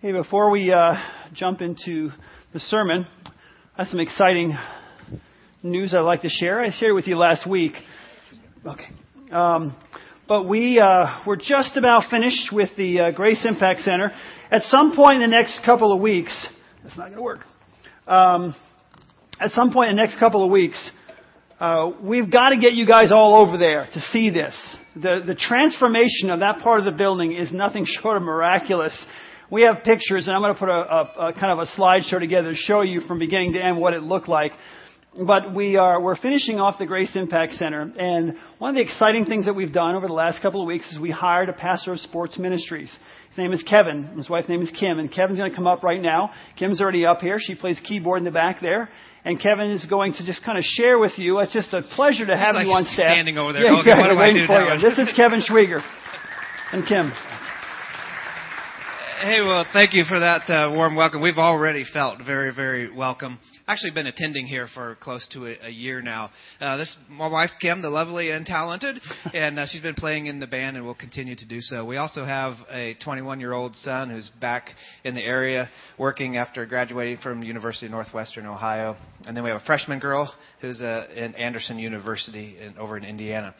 Hey, before we uh, jump into the sermon, I have some exciting news I'd like to share. I shared with you last week. Okay. Um, but we, uh, we're just about finished with the uh, Grace Impact Center. At some point in the next couple of weeks, that's not going to work. Um, at some point in the next couple of weeks, uh, we've got to get you guys all over there to see this. The, the transformation of that part of the building is nothing short of miraculous. We have pictures, and I'm going to put a, a, a kind of a slideshow together to show you from beginning to end what it looked like. But we are, we're finishing off the Grace Impact Center. And one of the exciting things that we've done over the last couple of weeks is we hired a pastor of sports ministries. His name is Kevin. His wife's name is Kim. And Kevin's going to come up right now. Kim's already up here. She plays keyboard in the back there. And Kevin is going to just kind of share with you. It's just a pleasure to have like you on staff. standing over there. Yeah, Okay, exactly. what do I waiting do for you. This is Kevin Schwieger. And Kim. Hey, well, thank you for that uh, warm welcome. We've already felt very, very welcome. Actually, been attending here for close to a, a year now. Uh, this my wife Kim, the lovely and talented, and uh, she's been playing in the band and will continue to do so. We also have a 21-year-old son who's back in the area working after graduating from University of Northwestern Ohio, and then we have a freshman girl who's uh, in Anderson University in, over in Indiana.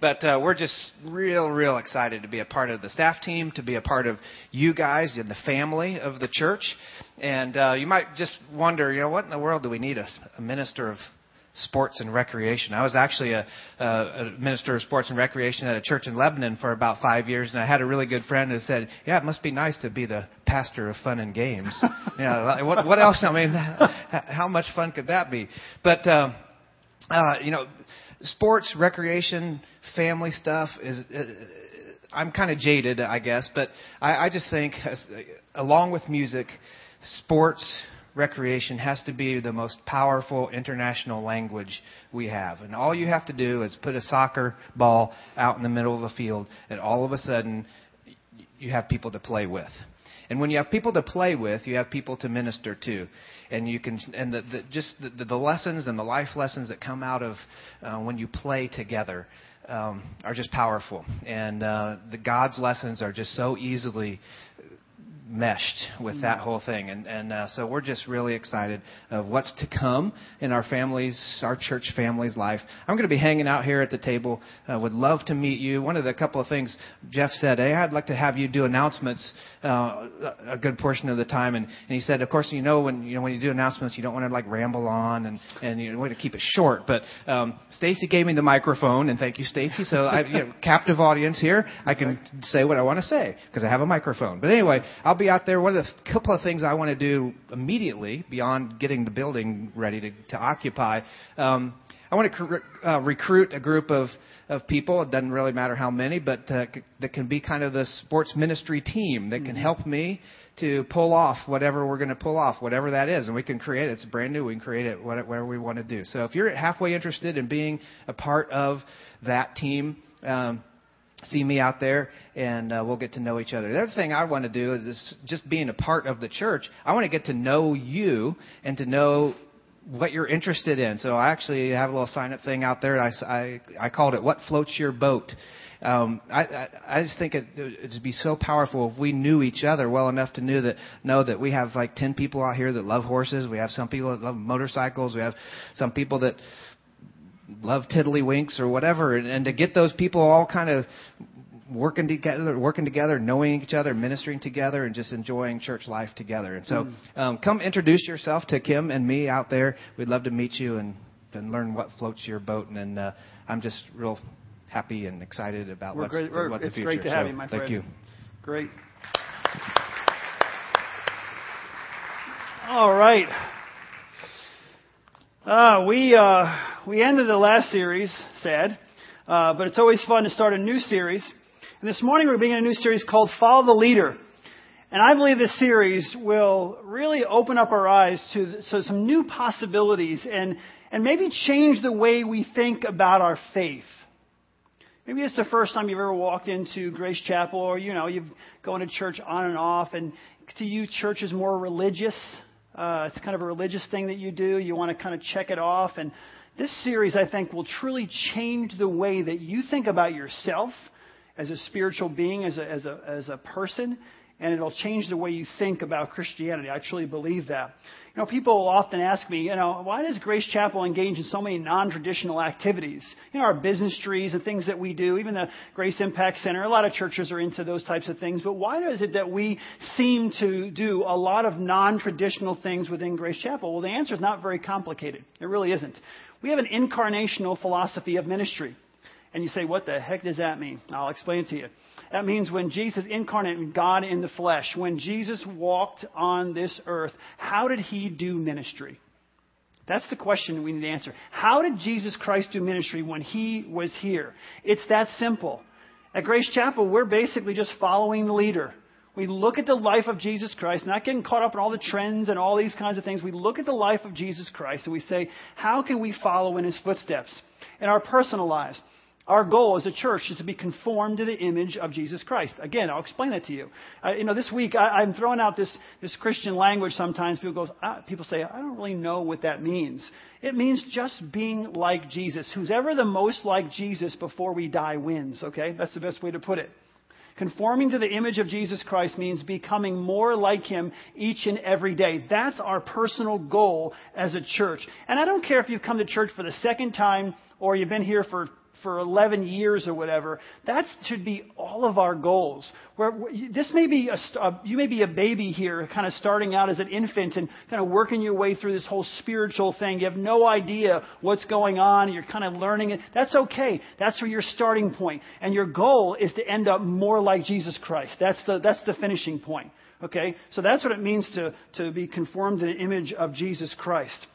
But uh, we're just real, real excited to be a part of the staff team, to be a part of you guys and the family of the church. And uh, you might just wonder, you know, what in the world do we need a, a minister of sports and recreation? I was actually a, a, a minister of sports and recreation at a church in Lebanon for about five years, and I had a really good friend who said, "Yeah, it must be nice to be the pastor of fun and games." you know, what, what else? I mean, how much fun could that be? But um, uh, you know, sports, recreation, family stuff is. Uh, I'm kind of jaded, I guess, but I, I just think, as, along with music, sports, recreation has to be the most powerful international language we have. And all you have to do is put a soccer ball out in the middle of a field, and all of a sudden, you have people to play with. And when you have people to play with, you have people to minister to, and you can and the, the, just the, the lessons and the life lessons that come out of uh, when you play together um, are just powerful. And uh, the God's lessons are just so easily meshed with that whole thing. And, and uh, so we're just really excited of what's to come in our families, our church family's life. I'm going to be hanging out here at the table. Uh, would love to meet you. One of the couple of things Jeff said, hey, I'd like to have you do announcements uh, a good portion of the time. And, and he said, of course, you know when you know when you do announcements, you don't want to like ramble on and and you want to keep it short. But um, Stacy gave me the microphone, and thank you, Stacy. So I, you know, captive audience here. I can say what I want to say because I have a microphone. But anyway, I'll be out there. One of the couple of things I want to do immediately, beyond getting the building ready to, to occupy, um, I want to cr- uh, recruit a group of, of people. It doesn't really matter how many, but uh, c- that can be kind of the sports ministry team that can help me to pull off whatever we're going to pull off, whatever that is. And we can create it. It's brand new. We can create it whatever we want to do. So if you're halfway interested in being a part of that team, um, see me out there and uh, we'll get to know each other. The other thing I want to do is this, just being a part of the church. I want to get to know you and to know what you're interested in. So I actually have a little sign up thing out there. I, I, I called it What Floats Your Boat. Um, I, I, I just think it, it'd be so powerful if we knew each other well enough to know that know that we have like ten people out here that love horses. We have some people that love motorcycles. We have some people that love tiddlywinks or whatever, and, and to get those people all kind of working together, working together, knowing each other, ministering together, and just enjoying church life together. And so, um, come introduce yourself to Kim and me out there. We'd love to meet you and, and learn what floats your boat. And, and uh, I'm just real happy and excited about We're what's, great. What the it's future. great to have so, you, my thank friend. you. Great. All right. Uh, we uh, we ended the last series, sad, uh, but it's always fun to start a new series. And this morning we're beginning a new series called Follow the Leader. And I believe this series will really open up our eyes to so some new possibilities and and maybe change the way we think about our faith. Maybe it's the first time you've ever walked into Grace Chapel, or you know, you've gone to church on and off, and to you, church is more religious. Uh, it's kind of a religious thing that you do. You want to kind of check it off, and this series, I think, will truly change the way that you think about yourself as a spiritual being, as a as a as a person, and it'll change the way you think about Christianity. I truly believe that. You know, people often ask me, you know, why does Grace Chapel engage in so many non-traditional activities? You know, our business trees and things that we do, even the Grace Impact Center, a lot of churches are into those types of things, but why is it that we seem to do a lot of non-traditional things within Grace Chapel? Well, the answer is not very complicated. It really isn't. We have an incarnational philosophy of ministry. And you say, what the heck does that mean? I'll explain it to you. That means when Jesus incarnated, God in the flesh, when Jesus walked on this earth, how did he do ministry? That's the question we need to answer. How did Jesus Christ do ministry when he was here? It's that simple. At Grace Chapel, we're basically just following the leader. We look at the life of Jesus Christ, not getting caught up in all the trends and all these kinds of things. We look at the life of Jesus Christ and we say, how can we follow in his footsteps in our personal lives? Our goal as a church is to be conformed to the image of Jesus Christ. Again, I'll explain that to you. Uh, you know, this week I, am throwing out this, this Christian language sometimes. People, goes, ah, people say, I don't really know what that means. It means just being like Jesus. Who's ever the most like Jesus before we die wins, okay? That's the best way to put it. Conforming to the image of Jesus Christ means becoming more like Him each and every day. That's our personal goal as a church. And I don't care if you've come to church for the second time or you've been here for for 11 years or whatever. That should be all of our goals. Where this may be a, you may be a baby here, kind of starting out as an infant and kind of working your way through this whole spiritual thing. You have no idea what's going on. You're kind of learning it. That's okay. That's where your starting point. And your goal is to end up more like Jesus Christ. That's the, that's the finishing point. Okay? So that's what it means to, to be conformed to the image of Jesus Christ.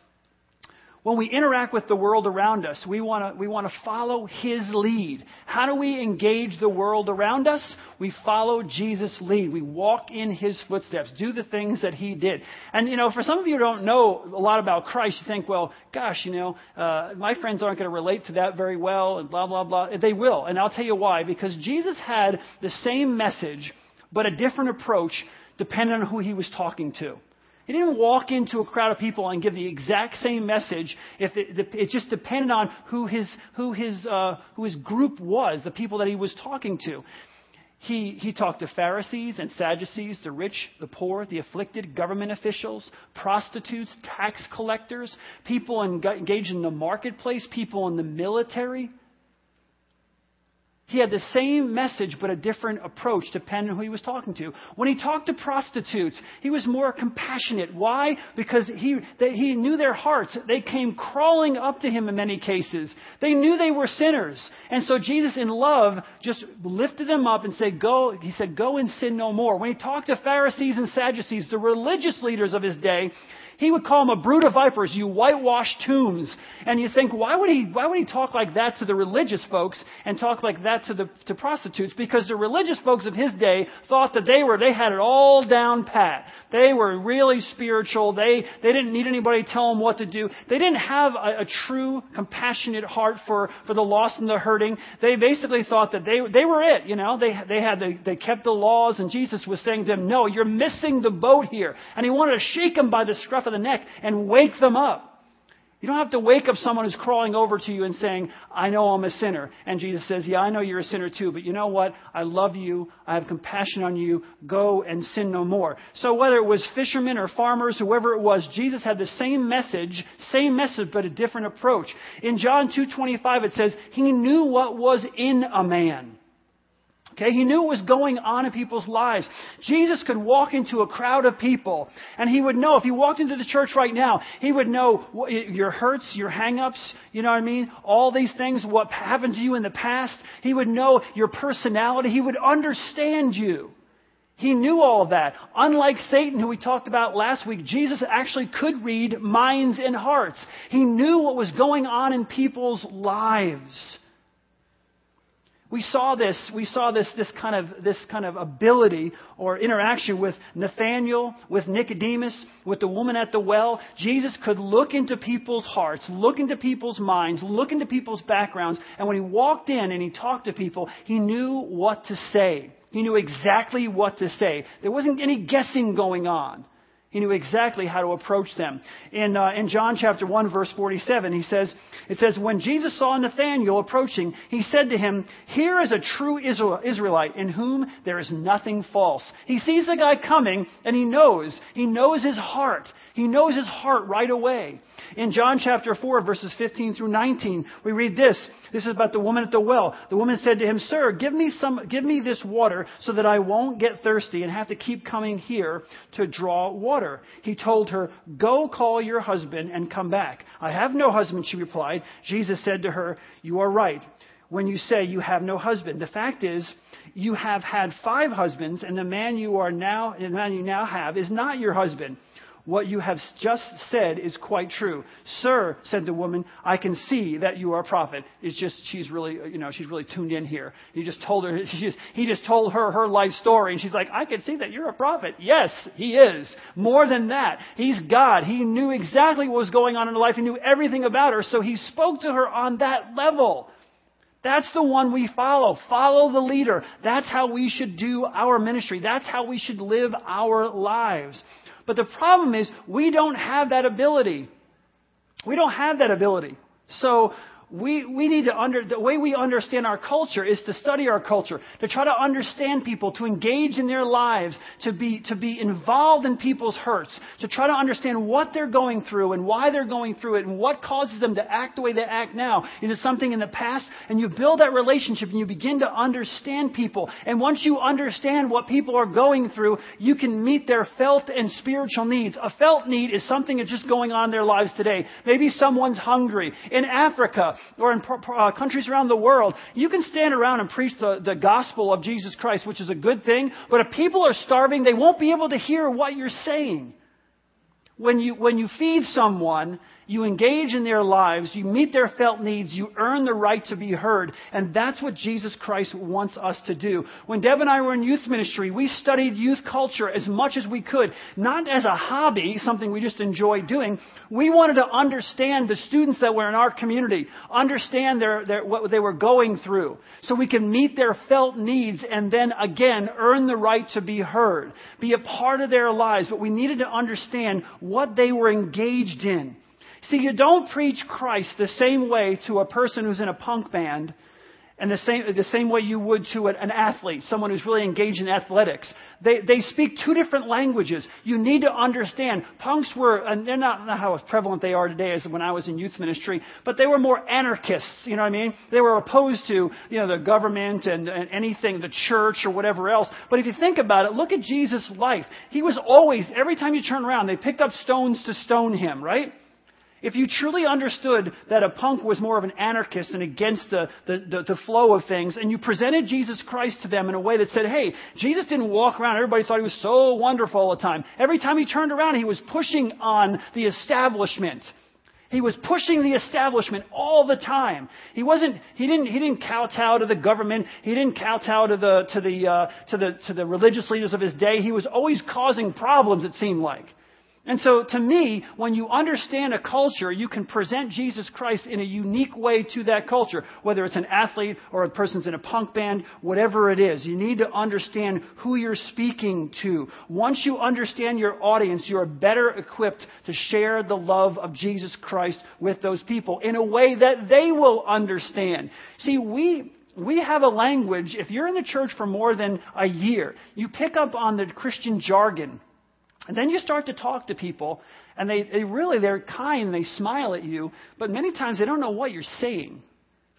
When we interact with the world around us, we want to we want to follow his lead. How do we engage the world around us? We follow Jesus' lead. We walk in his footsteps, do the things that he did. And you know, for some of you who don't know a lot about Christ, you think, well, gosh, you know, uh, my friends aren't going to relate to that very well, and blah blah blah. They will, and I'll tell you why. Because Jesus had the same message, but a different approach depending on who he was talking to. He didn't walk into a crowd of people and give the exact same message. If it, it just depended on who his who his uh, who his group was, the people that he was talking to. He, he talked to Pharisees and Sadducees, the rich, the poor, the afflicted, government officials, prostitutes, tax collectors, people engaged in the marketplace, people in the military. He had the same message, but a different approach depending on who he was talking to. When he talked to prostitutes, he was more compassionate. Why? Because he, they, he knew their hearts. They came crawling up to him in many cases. They knew they were sinners. And so Jesus, in love, just lifted them up and said, Go, he said, Go and sin no more. When he talked to Pharisees and Sadducees, the religious leaders of his day, he would call them a brood of vipers, you whitewashed tombs. And you think, why would he, why would he talk like that to the religious folks and talk like that to the, to prostitutes? Because the religious folks of his day thought that they were, they had it all down pat. They were really spiritual. They, they didn't need anybody to tell them what to do. They didn't have a, a true compassionate heart for, for the lost and the hurting. They basically thought that they, they were it, you know. They, they had, the, they kept the laws and Jesus was saying to them, no, you're missing the boat here. And he wanted to shake them by the scruff of the neck and wake them up. You don't have to wake up someone who's crawling over to you and saying, I know I'm a sinner. And Jesus says, Yeah, I know you're a sinner too, but you know what? I love you. I have compassion on you. Go and sin no more. So whether it was fishermen or farmers, whoever it was, Jesus had the same message, same message, but a different approach. In John 2.25 it says, He knew what was in a man. Okay, he knew what was going on in people's lives. Jesus could walk into a crowd of people and he would know, if he walked into the church right now, he would know your hurts, your hangups, you know what I mean? All these things, what happened to you in the past. He would know your personality. He would understand you. He knew all of that. Unlike Satan, who we talked about last week, Jesus actually could read minds and hearts. He knew what was going on in people's lives. We saw this, we saw this, this kind of, this kind of ability or interaction with Nathaniel, with Nicodemus, with the woman at the well. Jesus could look into people's hearts, look into people's minds, look into people's backgrounds, and when he walked in and he talked to people, he knew what to say. He knew exactly what to say. There wasn't any guessing going on. He knew exactly how to approach them. In, uh, in John chapter 1 verse 47, he says, it says, when Jesus saw Nathanael approaching, he said to him, here is a true Israelite in whom there is nothing false. He sees the guy coming and he knows, he knows his heart. He knows his heart right away. In John chapter 4, verses 15 through 19, we read this. This is about the woman at the well. The woman said to him, Sir, give me some, give me this water so that I won't get thirsty and have to keep coming here to draw water. He told her, Go call your husband and come back. I have no husband, she replied. Jesus said to her, You are right when you say you have no husband. The fact is, you have had five husbands, and the man you are now, the man you now have, is not your husband. What you have just said is quite true. Sir, said the woman, I can see that you are a prophet. It's just, she's really, you know, she's really tuned in here. He just told her, just, he just told her her life story, and she's like, I can see that you're a prophet. Yes, he is. More than that, he's God. He knew exactly what was going on in her life. He knew everything about her, so he spoke to her on that level. That's the one we follow. Follow the leader. That's how we should do our ministry. That's how we should live our lives. But the problem is we don't have that ability. We don't have that ability. So we, we need to under, the way we understand our culture is to study our culture, to try to understand people, to engage in their lives, to be, to be involved in people's hurts, to try to understand what they're going through and why they're going through it and what causes them to act the way they act now. Is it something in the past? And you build that relationship and you begin to understand people. And once you understand what people are going through, you can meet their felt and spiritual needs. A felt need is something that's just going on in their lives today. Maybe someone's hungry. In Africa, or in uh, countries around the world, you can stand around and preach the, the gospel of Jesus Christ, which is a good thing. But if people are starving, they won't be able to hear what you're saying. When you, when you feed someone, you engage in their lives, you meet their felt needs, you earn the right to be heard. And that's what Jesus Christ wants us to do. When Deb and I were in youth ministry, we studied youth culture as much as we could, not as a hobby, something we just enjoy doing. We wanted to understand the students that were in our community, understand their, their, what they were going through, so we can meet their felt needs and then again earn the right to be heard, be a part of their lives. But we needed to understand what they were engaged in. See, you don't preach Christ the same way to a person who's in a punk band and the same, the same way you would to an athlete, someone who's really engaged in athletics. They, they speak two different languages. You need to understand. Punks were, and they're not, not how prevalent they are today as when I was in youth ministry, but they were more anarchists, you know what I mean? They were opposed to, you know, the government and, and anything, the church or whatever else. But if you think about it, look at Jesus' life. He was always, every time you turn around, they picked up stones to stone him, right? If you truly understood that a punk was more of an anarchist and against the, the, the, the, flow of things, and you presented Jesus Christ to them in a way that said, hey, Jesus didn't walk around, everybody thought he was so wonderful all the time. Every time he turned around, he was pushing on the establishment. He was pushing the establishment all the time. He wasn't, he didn't, he didn't kowtow to the government. He didn't kowtow to the, to the, uh, to the, to the religious leaders of his day. He was always causing problems, it seemed like. And so, to me, when you understand a culture, you can present Jesus Christ in a unique way to that culture. Whether it's an athlete or a person's in a punk band, whatever it is, you need to understand who you're speaking to. Once you understand your audience, you are better equipped to share the love of Jesus Christ with those people in a way that they will understand. See, we, we have a language, if you're in the church for more than a year, you pick up on the Christian jargon and then you start to talk to people, and they, they really, they're kind, they smile at you, but many times they don't know what you're saying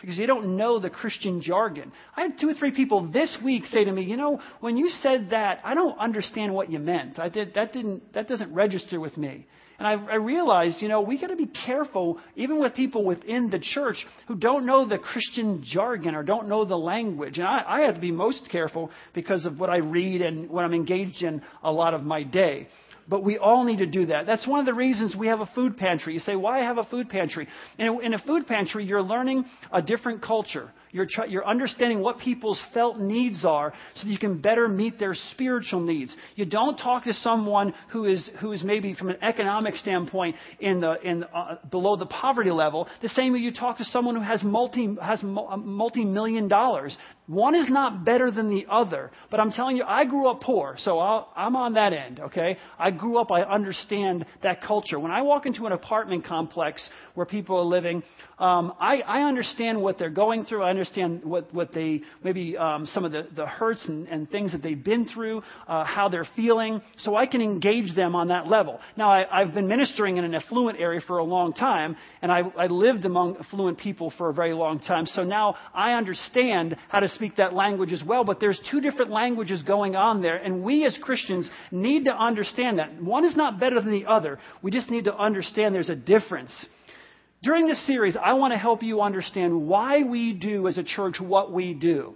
because you don't know the Christian jargon. I had two or three people this week say to me, you know, when you said that, I don't understand what you meant. I did, that, didn't, that doesn't register with me. And I, I realized, you know, we got to be careful, even with people within the church who don't know the Christian jargon or don't know the language. And I, I have to be most careful because of what I read and what I'm engaged in a lot of my day. But we all need to do that. That's one of the reasons we have a food pantry. You say, why have a food pantry? In, a, in a food pantry, you're learning a different culture. You're, try, you're understanding what people's felt needs are so that you can better meet their spiritual needs. You don't talk to someone who is, who is maybe from an economic standpoint in the, in, uh, below the poverty level the same way you talk to someone who has multi, has multi-million dollars. One is not better than the other. But I'm telling you, I grew up poor, so i am on that end, okay? I grew up, I understand that culture. When I walk into an apartment complex where people are living, um, I, I understand what they're going through. I understand what, what they, maybe um, some of the, the hurts and, and things that they've been through, uh, how they're feeling, so I can engage them on that level. Now, I, I've been ministering in an affluent area for a long time, and I, I lived among affluent people for a very long time, so now I understand how to speak that language as well, but there's two different languages going on there, and we as Christians need to understand that. One is not better than the other. We just need to understand there's a difference. During this series, I want to help you understand why we do as a church what we do.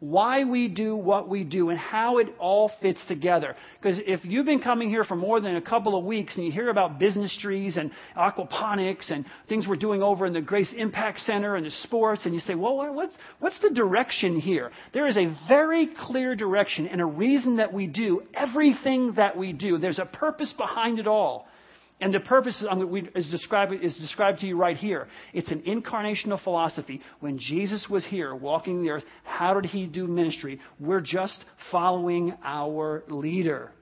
Why we do what we do and how it all fits together. Because if you've been coming here for more than a couple of weeks and you hear about business trees and aquaponics and things we're doing over in the Grace Impact Center and the sports, and you say, well, what's, what's the direction here? There is a very clear direction and a reason that we do everything that we do. There's a purpose behind it all. And the purpose is described, is described to you right here. It's an incarnational philosophy. When Jesus was here walking the earth, how did he do ministry? We're just following our leader.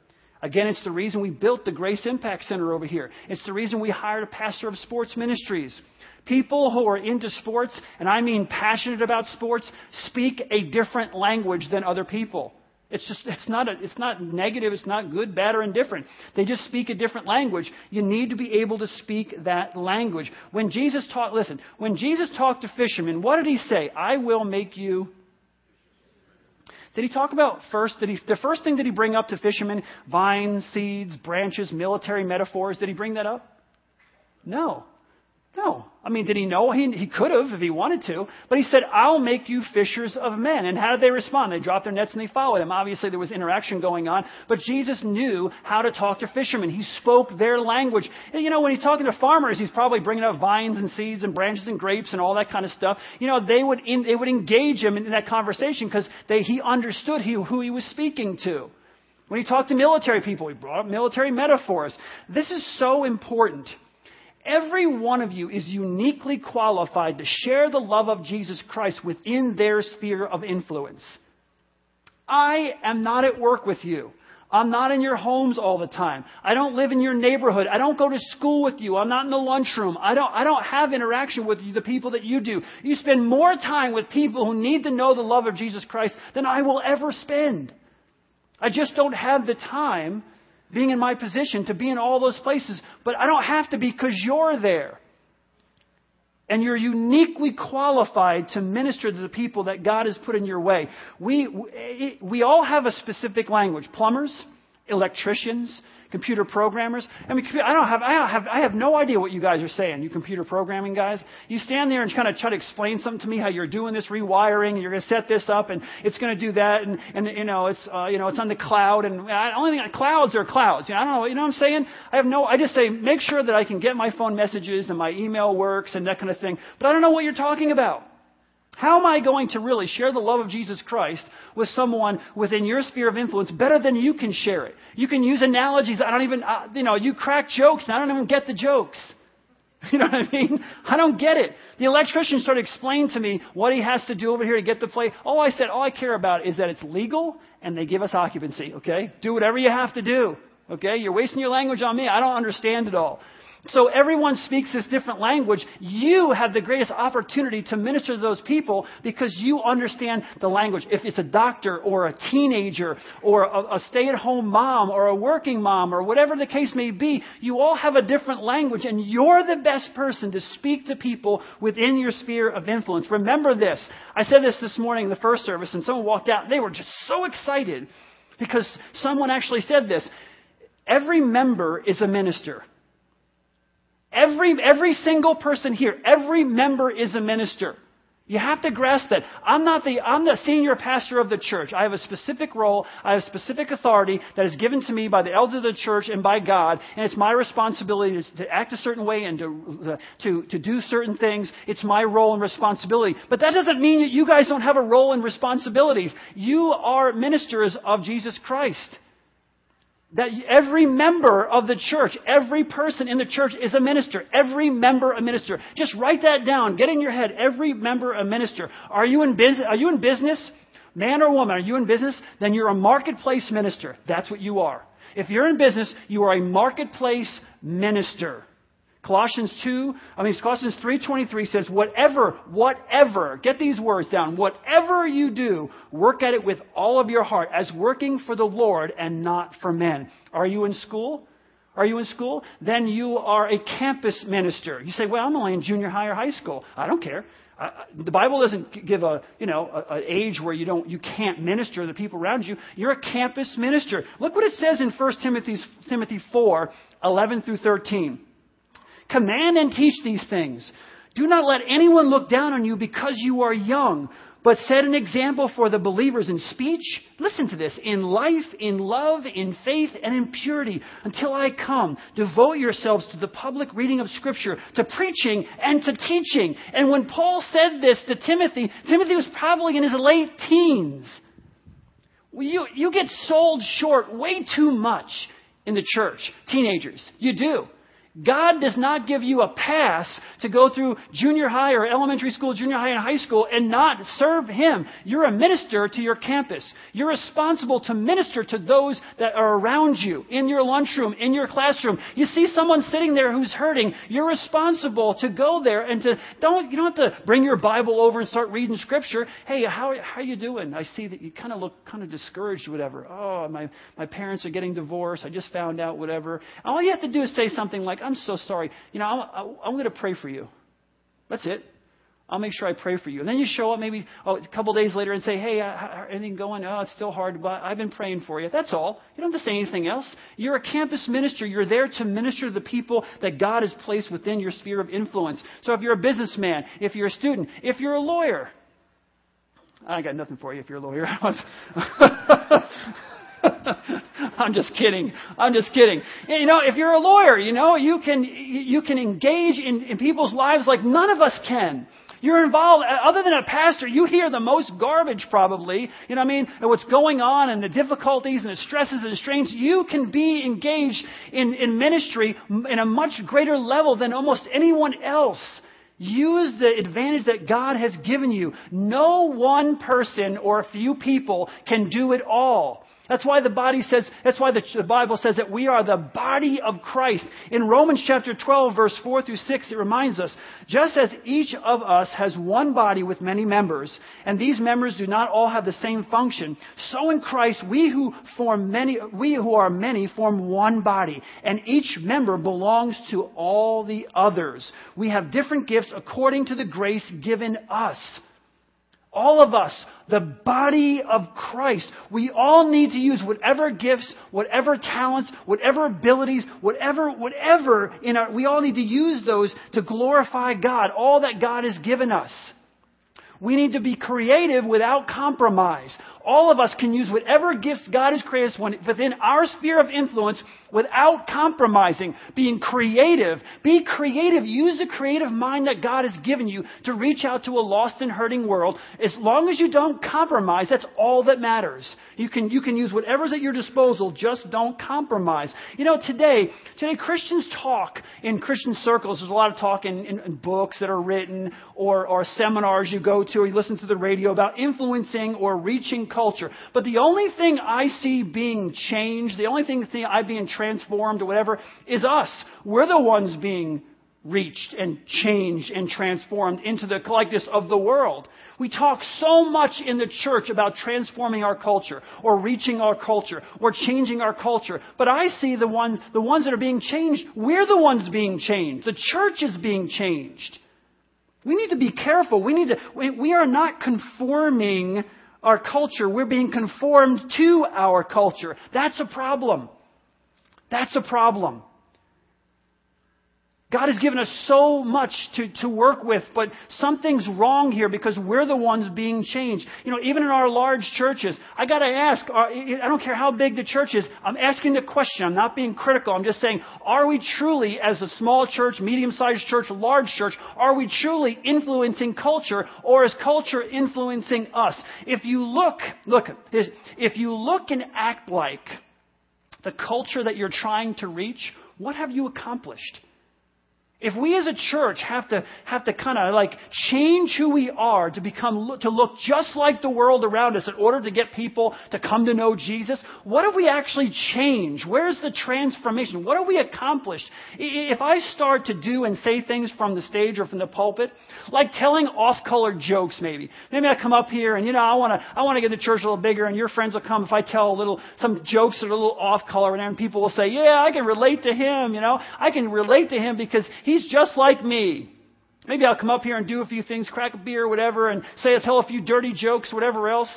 Again, it's the reason we built the Grace Impact Center over here. It's the reason we hired a pastor of sports ministries. People who are into sports, and I mean passionate about sports, speak a different language than other people. It's just, it's not, a, it's not negative, it's not good, bad, or indifferent. They just speak a different language. You need to be able to speak that language. When Jesus taught, listen, when Jesus talked to fishermen, what did he say? I will make you. Did he talk about first, did he, the first thing that he bring up to fishermen, vines, seeds, branches, military metaphors, did he bring that up? No. No. I mean, did he know? He, he could have if he wanted to. But he said, I'll make you fishers of men. And how did they respond? They dropped their nets and they followed him. Obviously, there was interaction going on. But Jesus knew how to talk to fishermen. He spoke their language. And, you know, when he's talking to farmers, he's probably bringing up vines and seeds and branches and grapes and all that kind of stuff. You know, they would, in, they would engage him in, that conversation because he understood he, who he was speaking to. When he talked to military people, he brought up military metaphors. This is so important. Every one of you is uniquely qualified to share the love of Jesus Christ within their sphere of influence. I am not at work with you. I'm not in your homes all the time. I don't live in your neighborhood. I don't go to school with you. I'm not in the lunchroom. I don't, I don't have interaction with you, the people that you do. You spend more time with people who need to know the love of Jesus Christ than I will ever spend. I just don't have the time being in my position to be in all those places, but I don't have to be because you're there. And you're uniquely qualified to minister to the people that God has put in your way. We, we all have a specific language. Plumbers, electricians, computer programmers. I mean, I don't have, I don't have, I have no idea what you guys are saying, you computer programming guys. You stand there and kind of try to explain something to me how you're doing this rewiring and you're going to set this up and it's going to do that and, and you know, it's, uh, you know, it's on the cloud and I only think clouds are clouds. You know, I don't know, you know what I'm saying? I have no, I just say make sure that I can get my phone messages and my email works and that kind of thing. But I don't know what you're talking about. How am I going to really share the love of Jesus Christ with someone within your sphere of influence better than you can share it? You can use analogies. I don't even, uh, you know, you crack jokes and I don't even get the jokes. You know what I mean? I don't get it. The electrician started explaining to me what he has to do over here to get the play. All I said, all I care about is that it's legal and they give us occupancy, okay? Do whatever you have to do, okay? You're wasting your language on me. I don't understand it all. So everyone speaks this different language. You have the greatest opportunity to minister to those people because you understand the language. If it's a doctor or a teenager or a, a stay-at-home mom or a working mom or whatever the case may be, you all have a different language and you're the best person to speak to people within your sphere of influence. Remember this. I said this this morning in the first service and someone walked out and they were just so excited because someone actually said this. Every member is a minister. Every, every single person here, every member is a minister. You have to grasp that. I'm not the, I'm the senior pastor of the church. I have a specific role. I have specific authority that is given to me by the elders of the church and by God. And it's my responsibility to, act a certain way and to, to, to do certain things. It's my role and responsibility. But that doesn't mean that you guys don't have a role and responsibilities. You are ministers of Jesus Christ. That every member of the church, every person in the church is a minister. Every member a minister. Just write that down. Get in your head. Every member a minister. Are you in business? Are you in business? Man or woman, are you in business? Then you're a marketplace minister. That's what you are. If you're in business, you are a marketplace minister. Colossians 2, I mean Colossians 3:23 says whatever whatever get these words down whatever you do work at it with all of your heart as working for the Lord and not for men. Are you in school? Are you in school? Then you are a campus minister. You say, "Well, I'm only in junior high or high school." I don't care. Uh, the Bible doesn't give a you know an age where you don't you can't minister to the people around you. You're a campus minister. Look what it says in 1 Timothy Timothy 4, 11 through 13. Command and teach these things. Do not let anyone look down on you because you are young, but set an example for the believers in speech. Listen to this. In life, in love, in faith, and in purity until I come. Devote yourselves to the public reading of Scripture, to preaching, and to teaching. And when Paul said this to Timothy, Timothy was probably in his late teens. You, you get sold short way too much in the church. Teenagers, you do. God does not give you a pass to go through junior high or elementary school, junior high, and high school and not serve Him. You're a minister to your campus. You're responsible to minister to those that are around you, in your lunchroom, in your classroom. You see someone sitting there who's hurting, you're responsible to go there and to, don't, you don't have to bring your Bible over and start reading scripture. Hey, how, how are you doing? I see that you kind of look kind of discouraged, whatever. Oh, my, my parents are getting divorced. I just found out, whatever. All you have to do is say something like, I'm so sorry. You know, I'm, I'm going to pray for you. That's it. I'll make sure I pray for you. And then you show up maybe oh, a couple days later and say, hey, uh, anything going? Oh, it's still hard, but I've been praying for you. That's all. You don't have to say anything else. You're a campus minister. You're there to minister to the people that God has placed within your sphere of influence. So if you're a businessman, if you're a student, if you're a lawyer, I got nothing for you if you're a lawyer. I'm just kidding. I'm just kidding. You know, if you're a lawyer, you know, you can, you can engage in, in people's lives like none of us can. You're involved, uh, other than a pastor, you hear the most garbage probably, you know what I mean, and what's going on and the difficulties and the stresses and the strains. You can be engaged in, in ministry in a much greater level than almost anyone else. Use the advantage that God has given you. No one person or a few people can do it all. That's why the body says, that's why the, the, Bible says that we are the body of Christ. In Romans chapter 12 verse 4 through 6, it reminds us, just as each of us has one body with many members, and these members do not all have the same function, so in Christ we who form many, we who are many form one body, and each member belongs to all the others. We have different gifts according to the grace given us. All of us, the body of Christ, we all need to use whatever gifts, whatever talents, whatever abilities, whatever, whatever in our, we all need to use those to glorify God, all that God has given us. We need to be creative without compromise. All of us can use whatever gifts God has created within our sphere of influence without compromising, being creative. Be creative. Use the creative mind that God has given you to reach out to a lost and hurting world. As long as you don't compromise, that's all that matters. You can, you can use whatever's at your disposal, just don't compromise. You know, today, today Christians talk in Christian circles. There's a lot of talk in, in, in books that are written or, or seminars you go to or you listen to the radio about influencing or reaching culture. But the only thing I see being changed, the only thing I being transformed or whatever, is us. We're the ones being reached and changed and transformed into the likeness of the world. We talk so much in the church about transforming our culture or reaching our culture or changing our culture. But I see the ones, the ones that are being changed, we're the ones being changed. The church is being changed. We need to be careful. We need to, we, we are not conforming our culture. We're being conformed to our culture. That's a problem. That's a problem. God has given us so much to, to work with, but something's wrong here because we're the ones being changed. You know, even in our large churches, I gotta ask, I don't care how big the church is, I'm asking the question, I'm not being critical, I'm just saying, are we truly, as a small church, medium-sized church, large church, are we truly influencing culture, or is culture influencing us? If you look, look, if you look and act like the culture that you're trying to reach, what have you accomplished? If we as a church have to have to kind of like change who we are to become to look just like the world around us in order to get people to come to know Jesus, what have we actually changed? Where's the transformation? What have we accomplished? If I start to do and say things from the stage or from the pulpit, like telling off-color jokes, maybe maybe I come up here and you know I want to I want to get the church a little bigger, and your friends will come if I tell a little some jokes that are a little off-color, and people will say, yeah, I can relate to him. You know, I can relate to him because he He's just like me. Maybe I'll come up here and do a few things, crack a beer, whatever, and say, tell a few dirty jokes, whatever else.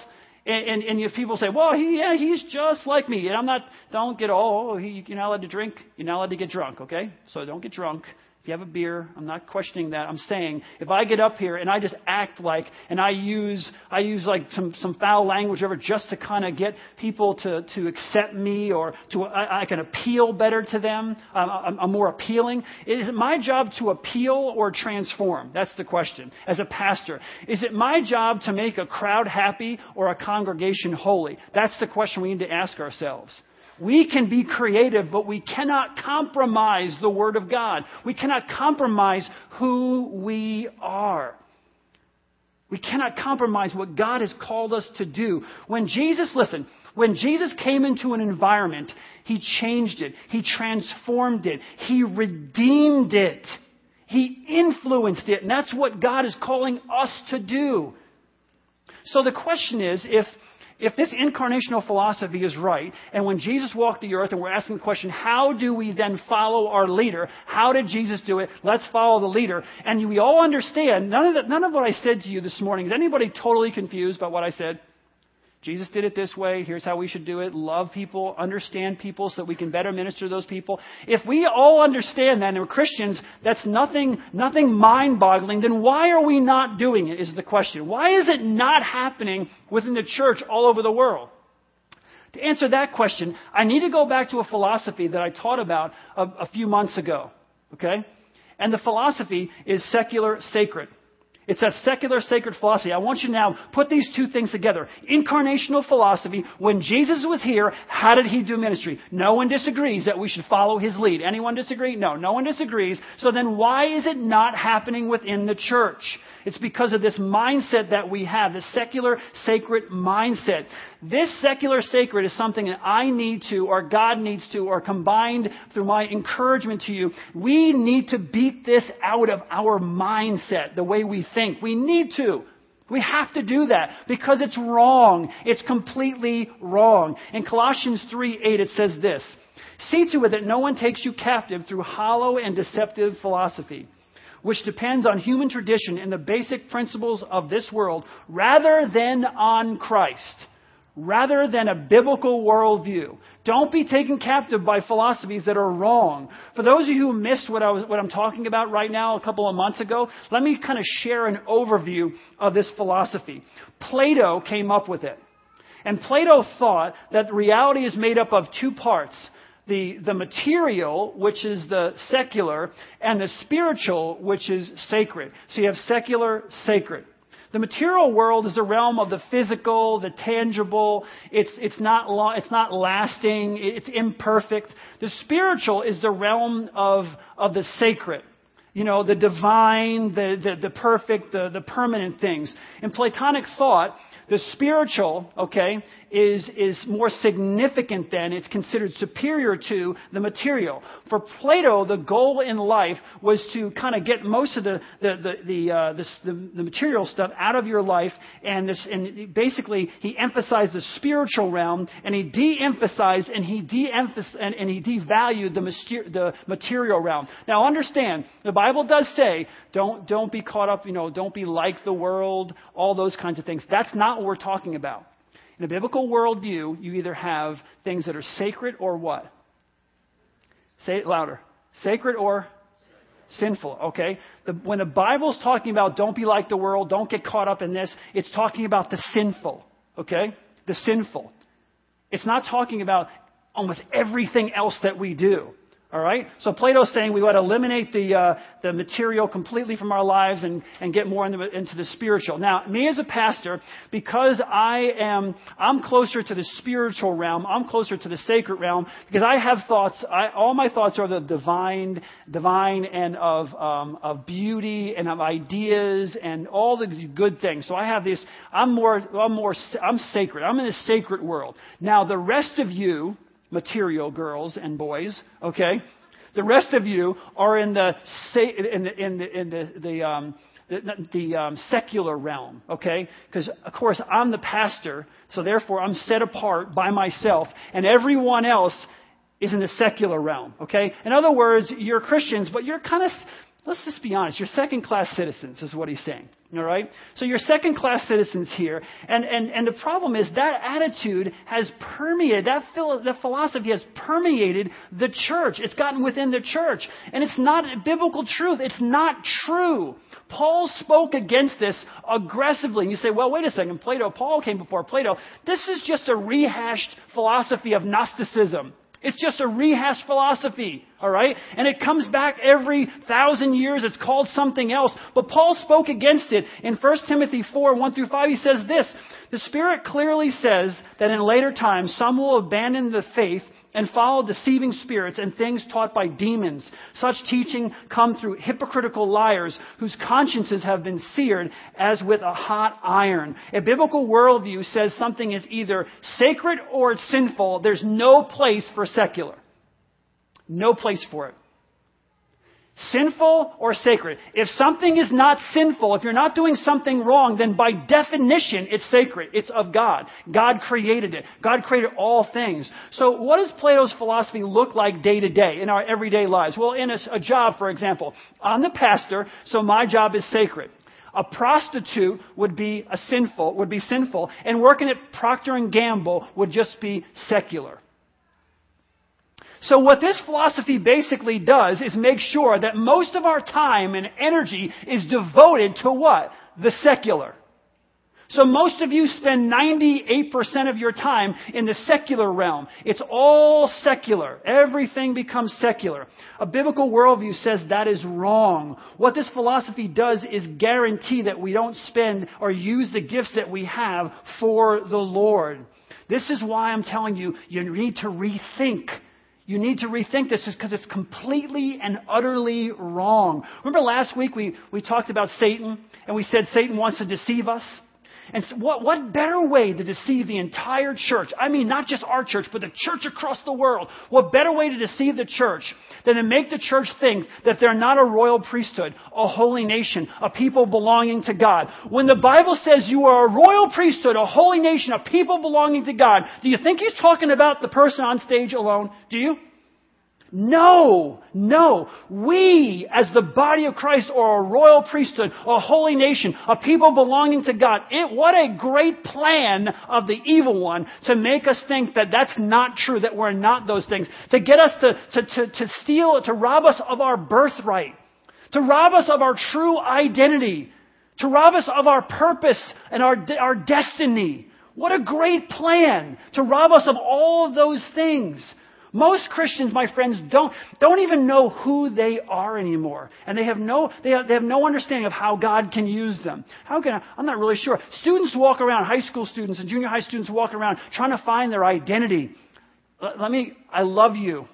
And, and, and if people say, well, he, yeah, he's just like me. And I'm not, don't get, oh, he, you're not allowed to drink. You're not allowed to get drunk, okay? So don't get drunk you have a beer, I'm not questioning that. I'm saying if I get up here and I just act like and I use I use like some some foul language ever just to kind of get people to to accept me or to I, I can appeal better to them. I'm, I'm more appealing. Is it my job to appeal or transform? That's the question. As a pastor, is it my job to make a crowd happy or a congregation holy? That's the question we need to ask ourselves. We can be creative, but we cannot compromise the Word of God. We cannot compromise who we are. We cannot compromise what God has called us to do. When Jesus, listen, when Jesus came into an environment, He changed it. He transformed it. He redeemed it. He influenced it. And that's what God is calling us to do. So the question is, if, if this incarnational philosophy is right, and when Jesus walked the earth and we're asking the question, how do we then follow our leader? How did Jesus do it? Let's follow the leader. And we all understand, none of, the, none of what I said to you this morning, is anybody totally confused by what I said? Jesus did it this way. Here's how we should do it. Love people, understand people so that we can better minister to those people. If we all understand that and we're Christians, that's nothing, nothing mind boggling, then why are we not doing it is the question. Why is it not happening within the church all over the world? To answer that question, I need to go back to a philosophy that I taught about a, a few months ago. Okay? And the philosophy is secular sacred. It's a secular sacred philosophy. I want you now put these two things together. Incarnational philosophy. When Jesus was here, how did he do ministry? No one disagrees that we should follow his lead. Anyone disagree? No, no one disagrees. So then why is it not happening within the church? It's because of this mindset that we have, the secular sacred mindset. This secular sacred is something that I need to, or God needs to, or combined through my encouragement to you. We need to beat this out of our mindset, the way we think. We need to. We have to do that because it's wrong. It's completely wrong. In Colossians 3 8, it says this See to it that no one takes you captive through hollow and deceptive philosophy which depends on human tradition and the basic principles of this world rather than on Christ, rather than a biblical worldview. Don't be taken captive by philosophies that are wrong. For those of you who missed what, I was, what I'm talking about right now a couple of months ago, let me kind of share an overview of this philosophy. Plato came up with it. And Plato thought that reality is made up of two parts the, the material, which is the secular, and the spiritual, which is sacred. So you have secular, sacred. The material world is the realm of the physical, the tangible. It's, it's, not, lo- it's not lasting. It's imperfect. The spiritual is the realm of, of the sacred. You know, the divine, the, the, the perfect, the, the permanent things. In Platonic thought, the spiritual, okay, is, is more significant than, it's considered superior to the material. For Plato, the goal in life was to kind of get most of the, the, the, the, uh, the, the, material stuff out of your life, and, this, and basically he emphasized the spiritual realm, and he de-emphasized and he de-emphasized and, and he devalued the, myster- the material realm. Now understand, the Bible does say, don't, don't be caught up, you know, don't be like the world, all those kinds of things. That's not what we're talking about. In a biblical worldview, you either have things that are sacred or what? Say it louder. Sacred or sinful, okay? The, when the Bible's talking about don't be like the world, don't get caught up in this, it's talking about the sinful, okay? The sinful. It's not talking about almost everything else that we do. All right? So Plato's saying we ought to eliminate the, uh, the material completely from our lives and, and get more into, into the spiritual. Now, me as a pastor, because I am, I'm closer to the spiritual realm, I'm closer to the sacred realm, because I have thoughts, I, all my thoughts are the divine, divine and of, um, of beauty and of ideas and all the good things. So I have this, I'm more, I'm more, I'm sacred. I'm in a sacred world. Now, the rest of you, material girls and boys, okay? The rest of you are in the, in the, in the, in the, the um, the, the um, secular realm, okay? Because, of course, I'm the pastor, so therefore I'm set apart by myself, and everyone else is in the secular realm, okay? In other words, you're Christians, but you're kind of, let's just be honest, you're second class citizens, is what he's saying. All right? So you're second class citizens here. And, and, and the problem is that attitude has permeated, that, philo- that philosophy has permeated the church. It's gotten within the church. And it's not biblical truth. It's not true. Paul spoke against this aggressively. And you say, well, wait a second. Plato, Paul came before Plato. This is just a rehashed philosophy of Gnosticism. It's just a rehashed philosophy, all right? And it comes back every thousand years. It's called something else. But Paul spoke against it. In 1 Timothy 4, 1 through 5, he says this. The Spirit clearly says that in later times some will abandon the faith and follow deceiving spirits and things taught by demons. Such teaching come through hypocritical liars whose consciences have been seared as with a hot iron. A biblical worldview says something is either sacred or it's sinful. There's no place for secular. No place for it. Sinful or sacred. If something is not sinful, if you're not doing something wrong, then by definition it's sacred. It's of God. God created it. God created all things. So what does Plato's philosophy look like day to day in our everyday lives? Well, in a, a job, for example, I'm the pastor, so my job is sacred. A prostitute would be a sinful, would be sinful, and working at Procter and Gamble would just be secular. So what this philosophy basically does is make sure that most of our time and energy is devoted to what? The secular. So most of you spend 98% of your time in the secular realm. It's all secular. Everything becomes secular. A biblical worldview says that is wrong. What this philosophy does is guarantee that we don't spend or use the gifts that we have for the Lord. This is why I'm telling you, you need to rethink you need to rethink this because it's completely and utterly wrong. Remember last week we, we talked about Satan and we said Satan wants to deceive us? And what, what better way to deceive the entire church? I mean, not just our church, but the church across the world. What better way to deceive the church than to make the church think that they're not a royal priesthood, a holy nation, a people belonging to God? When the Bible says you are a royal priesthood, a holy nation, a people belonging to God, do you think he's talking about the person on stage alone? Do you? No, no. We, as the body of Christ, are a royal priesthood, a holy nation, a people belonging to God. It, what a great plan of the evil one to make us think that that's not true, that we're not those things, to get us to, to, to, to steal, to rob us of our birthright, to rob us of our true identity, to rob us of our purpose and our, our destiny. What a great plan to rob us of all of those things. Most Christians, my friends, don't, don't even know who they are anymore. And they have no, they have, they have no understanding of how God can use them. How can I, I'm not really sure. Students walk around, high school students and junior high students walk around trying to find their identity. Let, let me, I love you.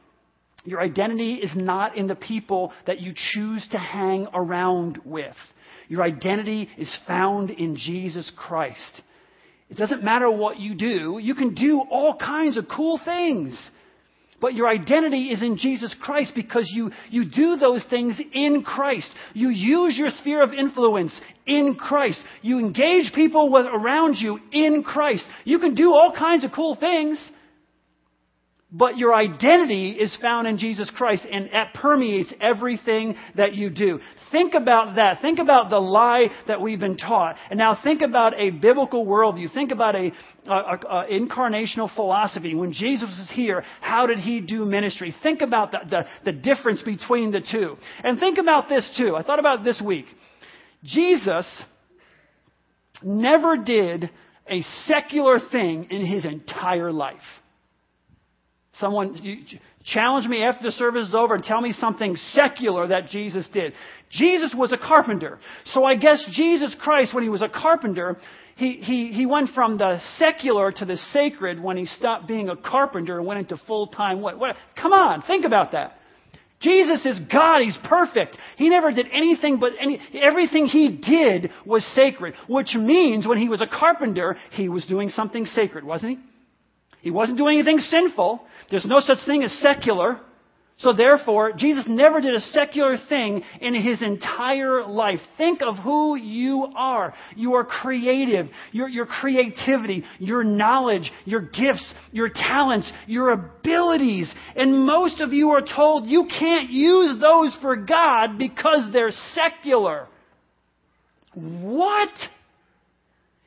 Your identity is not in the people that you choose to hang around with. Your identity is found in Jesus Christ. It doesn't matter what you do. You can do all kinds of cool things. But your identity is in Jesus Christ because you, you do those things in Christ. You use your sphere of influence in Christ. You engage people with, around you in Christ. You can do all kinds of cool things, but your identity is found in Jesus Christ and that permeates everything that you do. Think about that. Think about the lie that we've been taught. And now think about a biblical worldview. Think about a, a, a incarnational philosophy. When Jesus was here, how did he do ministry? Think about the, the, the difference between the two. And think about this too. I thought about this week. Jesus never did a secular thing in his entire life. Someone you, challenge me after the service is over and tell me something secular that Jesus did. Jesus was a carpenter. So I guess Jesus Christ, when he was a carpenter, he, he, he went from the secular to the sacred when he stopped being a carpenter and went into full time what, what? Come on, think about that. Jesus is God. He's perfect. He never did anything but any, everything he did was sacred, which means when he was a carpenter, he was doing something sacred, wasn't he? He wasn't doing anything sinful. There's no such thing as secular. So therefore, Jesus never did a secular thing in his entire life. Think of who you are. You are creative. Your, your creativity, your knowledge, your gifts, your talents, your abilities. And most of you are told you can't use those for God because they're secular. What?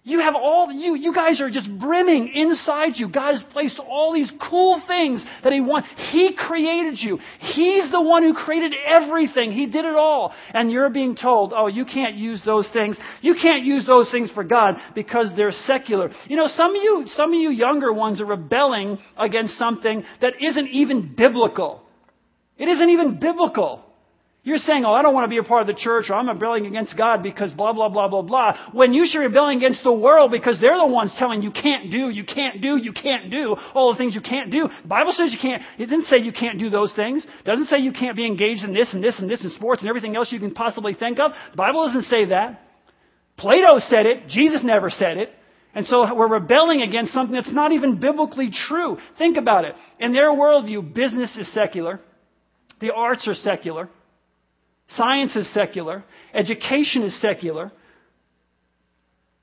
You have all, you, you guys are just brimming inside you. God has placed all these cool things that He wants. He created you. He's the one who created everything. He did it all. And you're being told, oh, you can't use those things. You can't use those things for God because they're secular. You know, some of you, some of you younger ones are rebelling against something that isn't even biblical. It isn't even biblical. You're saying, oh, I don't want to be a part of the church or I'm rebelling against God because blah, blah, blah, blah, blah. When you should be rebelling against the world because they're the ones telling you can't do, you can't do, you can't do all the things you can't do. The Bible says you can't, it didn't say you can't do those things. It doesn't say you can't be engaged in this and this and this and sports and everything else you can possibly think of. The Bible doesn't say that. Plato said it. Jesus never said it. And so we're rebelling against something that's not even biblically true. Think about it. In their worldview, business is secular. The arts are secular. Science is secular. Education is secular.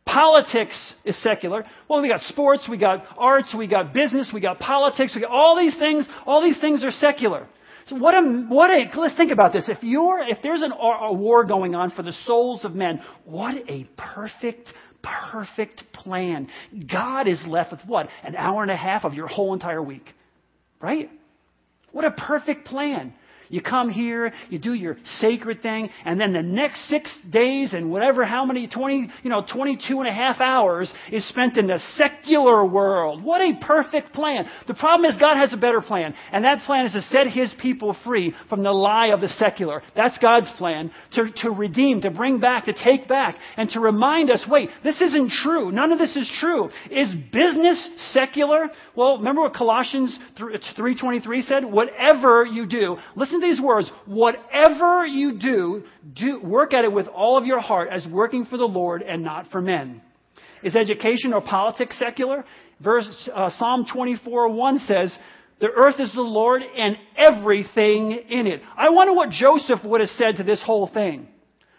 Politics is secular. Well, we got sports, we got arts, we got business, we got politics, we got all these things. All these things are secular. So what a, what a, let's think about this. If you're, if there's an, a war going on for the souls of men, what a perfect, perfect plan. God is left with what? An hour and a half of your whole entire week. Right? What a perfect plan. You come here, you do your sacred thing, and then the next six days and whatever, how many, 20, you know, 22 and a half hours is spent in the secular world. What a perfect plan. The problem is God has a better plan, and that plan is to set His people free from the lie of the secular. That's God's plan. To, to redeem, to bring back, to take back, and to remind us, wait, this isn't true. None of this is true. Is business secular? Well, remember what Colossians 3.23 said? Whatever you do, listen these words, whatever you do, do, work at it with all of your heart as working for the Lord and not for men. Is education or politics secular? Verse, uh, Psalm 24, 1 says, the earth is the Lord and everything in it. I wonder what Joseph would have said to this whole thing.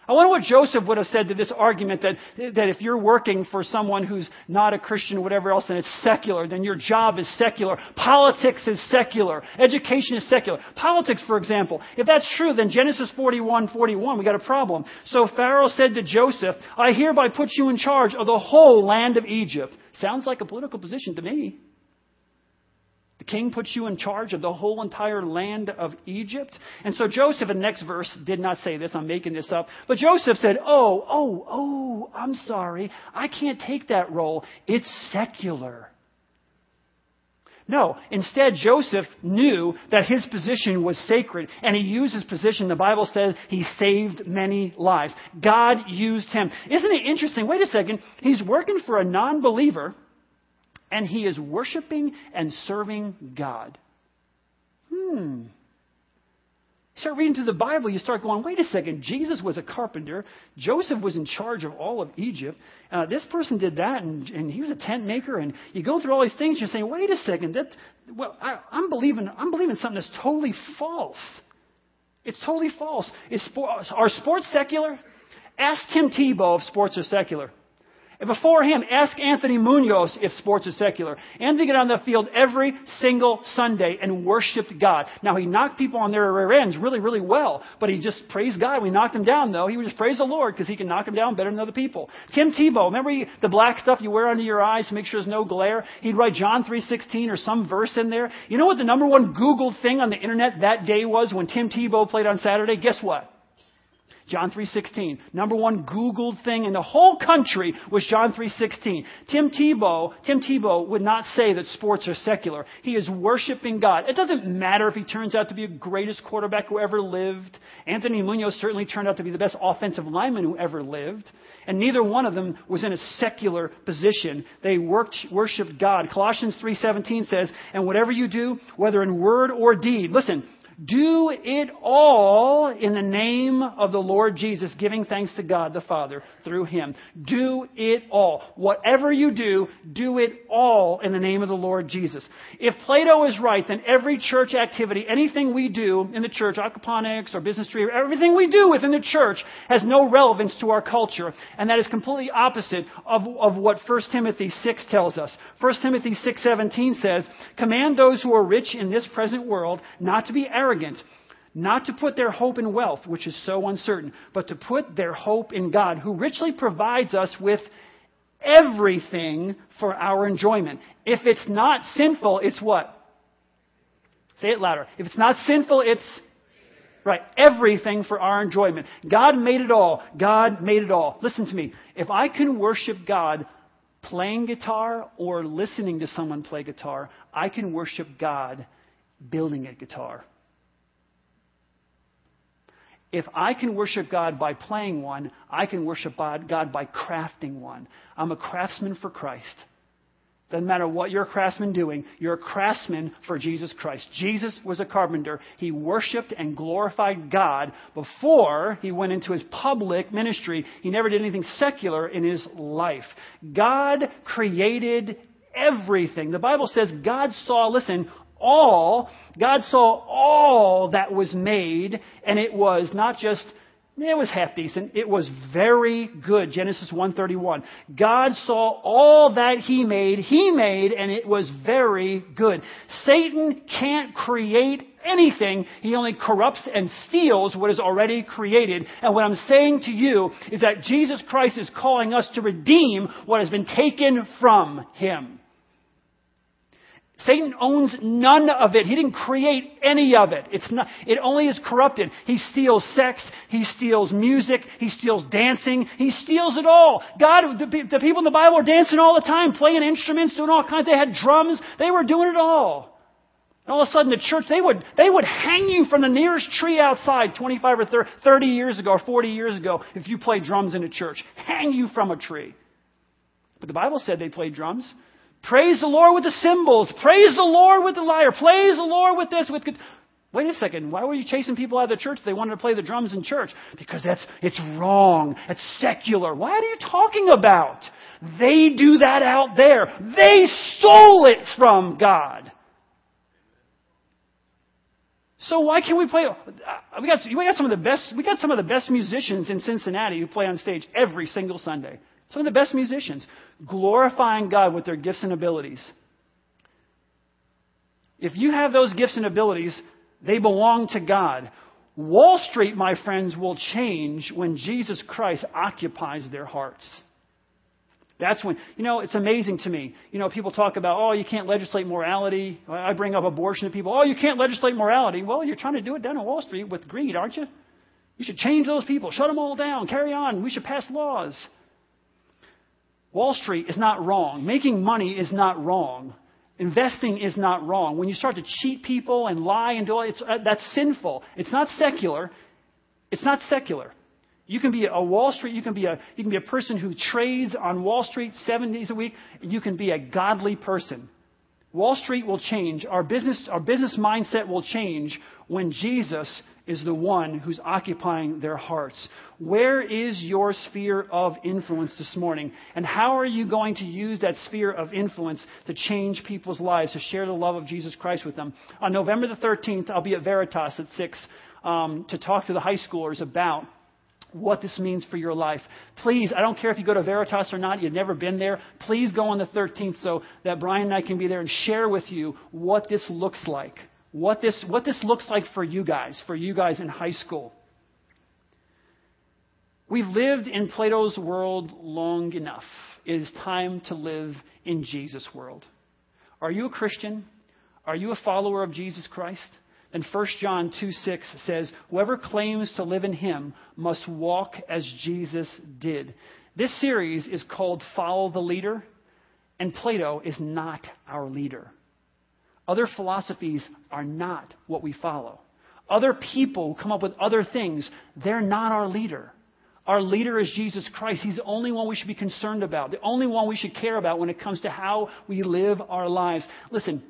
I wonder what Joseph would have said to this argument that, that if you're working for someone who's not a Christian or whatever else and it's secular, then your job is secular. Politics is secular. Education is secular. Politics, for example, if that's true, then Genesis 41, 41, we got a problem. So Pharaoh said to Joseph, I hereby put you in charge of the whole land of Egypt. Sounds like a political position to me. The king puts you in charge of the whole entire land of Egypt. And so Joseph, in the next verse, did not say this. I'm making this up. But Joseph said, Oh, oh, oh, I'm sorry. I can't take that role. It's secular. No, instead, Joseph knew that his position was sacred, and he used his position. The Bible says he saved many lives. God used him. Isn't it interesting? Wait a second. He's working for a non believer and he is worshiping and serving God. Hmm. Start reading through the Bible, you start going, wait a second, Jesus was a carpenter. Joseph was in charge of all of Egypt. Uh, this person did that, and, and he was a tent maker. And you go through all these things, you're saying, wait a second, that, well, I, I'm, believing, I'm believing something that's totally false. It's totally false. Is, are sports secular? Ask Tim Tebow if sports are secular. Before him, ask Anthony Munoz if sports is secular. Anthony got on the field every single Sunday and worshiped God. Now, he knocked people on their rear ends really, really well, but he just praised God. We knocked him down, though. He would just praise the Lord because he can knock him down better than other people. Tim Tebow, remember he, the black stuff you wear under your eyes to make sure there's no glare? He'd write John 3.16 or some verse in there. You know what the number one Googled thing on the internet that day was when Tim Tebow played on Saturday? Guess what? John 3.16. Number one Googled thing in the whole country was John 3.16. Tim Tebow, Tim Tebow would not say that sports are secular. He is worshiping God. It doesn't matter if he turns out to be the greatest quarterback who ever lived. Anthony Munoz certainly turned out to be the best offensive lineman who ever lived. And neither one of them was in a secular position. They worked, worshiped God. Colossians 3.17 says, and whatever you do, whether in word or deed, listen, do it all in the name of the Lord Jesus, giving thanks to God the Father through Him. Do it all. Whatever you do, do it all in the name of the Lord Jesus. If Plato is right, then every church activity, anything we do in the church, aquaponics or business tree, everything we do within the church has no relevance to our culture. And that is completely opposite of, of what 1 Timothy 6 tells us. 1 Timothy 6.17 says, Command those who are rich in this present world not to be arrogant arrogant, not to put their hope in wealth, which is so uncertain, but to put their hope in God, who richly provides us with everything for our enjoyment. If it's not sinful, it's what? Say it louder. If it's not sinful, it's Right. Everything for our enjoyment. God made it all. God made it all. Listen to me. If I can worship God playing guitar or listening to someone play guitar, I can worship God building a guitar. If I can worship God by playing one, I can worship God by crafting one. I'm a craftsman for Christ. Doesn't matter what you're a craftsman doing, you're a craftsman for Jesus Christ. Jesus was a carpenter. He worshiped and glorified God before he went into his public ministry. He never did anything secular in his life. God created everything. The Bible says God saw, listen, all, God saw all that was made, and it was not just it was half decent. It was very good. Genesis 1:31. God saw all that he made, he made and it was very good. Satan can't create anything. He only corrupts and steals what is already created. And what I'm saying to you is that Jesus Christ is calling us to redeem what has been taken from him. Satan owns none of it. He didn't create any of it. It's not, it only is corrupted. He steals sex. He steals music. He steals dancing. He steals it all. God, the, the people in the Bible were dancing all the time, playing instruments, doing all kinds. They had drums. They were doing it all. And all of a sudden the church, they would, they would hang you from the nearest tree outside 25 or 30 years ago or 40 years ago if you played drums in a church. Hang you from a tree. But the Bible said they played drums. Praise the Lord with the cymbals. Praise the Lord with the lyre. Praise the Lord with this. With wait a second. Why were you chasing people out of the church? They wanted to play the drums in church because that's it's wrong. It's secular. What are you talking about? They do that out there. They stole it from God. So why can't we play? Uh, we got, we got some of the best. We got some of the best musicians in Cincinnati who play on stage every single Sunday. Some of the best musicians glorifying God with their gifts and abilities. If you have those gifts and abilities, they belong to God. Wall Street, my friends, will change when Jesus Christ occupies their hearts. That's when, you know, it's amazing to me. You know, people talk about, oh, you can't legislate morality. I bring up abortion to people. Oh, you can't legislate morality. Well, you're trying to do it down on Wall Street with greed, aren't you? You should change those people. Shut them all down. Carry on. We should pass laws. Wall Street is not wrong. Making money is not wrong. Investing is not wrong. When you start to cheat people and lie and do all, uh, that's sinful. It's not secular. It's not secular. You can be a Wall Street, you can be a, you can be a person who trades on Wall Street seven days a week. And you can be a godly person. Wall Street will change. Our business, our business mindset will change when Jesus is the one who's occupying their hearts. Where is your sphere of influence this morning? And how are you going to use that sphere of influence to change people's lives, to share the love of Jesus Christ with them? On November the 13th, I'll be at Veritas at 6 um, to talk to the high schoolers about what this means for your life. Please, I don't care if you go to Veritas or not, you've never been there. Please go on the 13th so that Brian and I can be there and share with you what this looks like what this, what this looks like for you guys, for you guys in high school. We've lived in Plato's world long enough. It is time to live in Jesus' world. Are you a Christian? Are you a follower of Jesus Christ? And 1 John 2 6 says, Whoever claims to live in him must walk as Jesus did. This series is called Follow the Leader, and Plato is not our leader. Other philosophies are not what we follow. Other people come up with other things, they're not our leader. Our leader is Jesus Christ. He's the only one we should be concerned about, the only one we should care about when it comes to how we live our lives. Listen,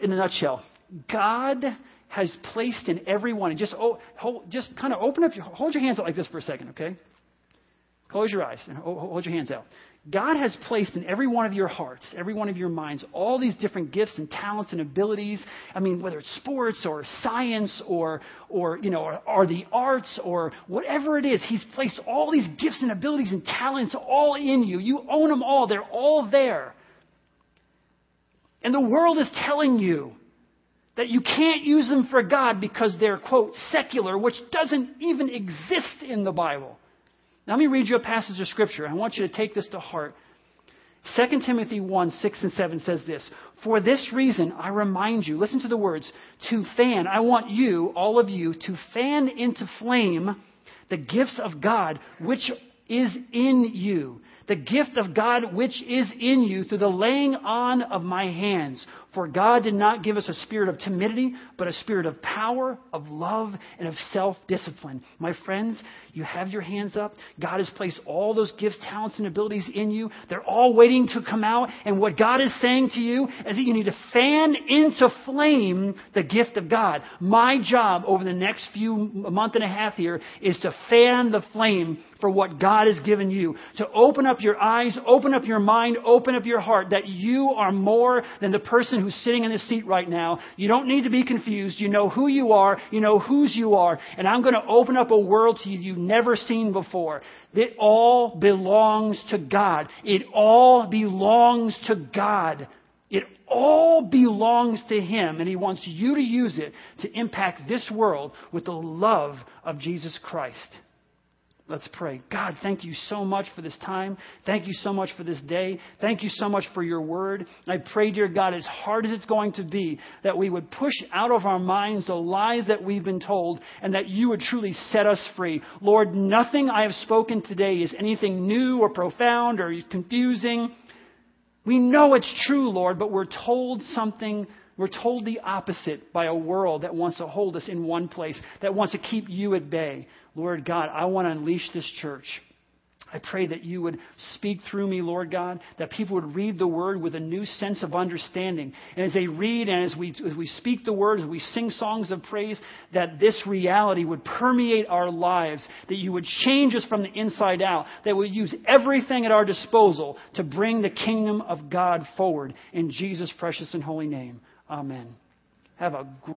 in a nutshell, God has placed in everyone, and just, oh, hold, just kind of open up, your, hold your hands up like this for a second, okay? Close your eyes and hold your hands out. God has placed in every one of your hearts, every one of your minds, all these different gifts and talents and abilities. I mean, whether it's sports or science or, or you know, or, or the arts or whatever it is, He's placed all these gifts and abilities and talents all in you. You own them all. They're all there. And the world is telling you that you can't use them for God because they're, quote, secular, which doesn't even exist in the Bible. Now, let me read you a passage of Scripture. I want you to take this to heart. 2 Timothy 1 6 and 7 says this For this reason, I remind you, listen to the words, to fan, I want you, all of you, to fan into flame the gifts of God which is in you. The gift of God which is in you through the laying on of my hands. For God did not give us a spirit of timidity, but a spirit of power, of love, and of self discipline. My friends, you have your hands up. God has placed all those gifts, talents, and abilities in you. They're all waiting to come out. And what God is saying to you is that you need to fan into flame the gift of God. My job over the next few month and a half here is to fan the flame for what God has given you. To open up your eyes, open up your mind, open up your heart that you are more than the person who's sitting in this seat right now. You don't need to be confused. You know who you are. You know whose you are. And I'm going to open up a world to you you've never seen before. It all belongs to God. It all belongs to God. It all belongs to Him, and He wants you to use it to impact this world with the love of Jesus Christ. Let's pray. God, thank you so much for this time. Thank you so much for this day. Thank you so much for your word. I pray, dear God, as hard as it's going to be, that we would push out of our minds the lies that we've been told and that you would truly set us free. Lord, nothing I have spoken today is anything new or profound or confusing. We know it's true, Lord, but we're told something we're told the opposite by a world that wants to hold us in one place, that wants to keep you at bay. Lord God, I want to unleash this church. I pray that you would speak through me, Lord God, that people would read the word with a new sense of understanding. And as they read and as we, as we speak the word, as we sing songs of praise, that this reality would permeate our lives, that you would change us from the inside out, that we use everything at our disposal to bring the kingdom of God forward. In Jesus' precious and holy name. Amen. Have a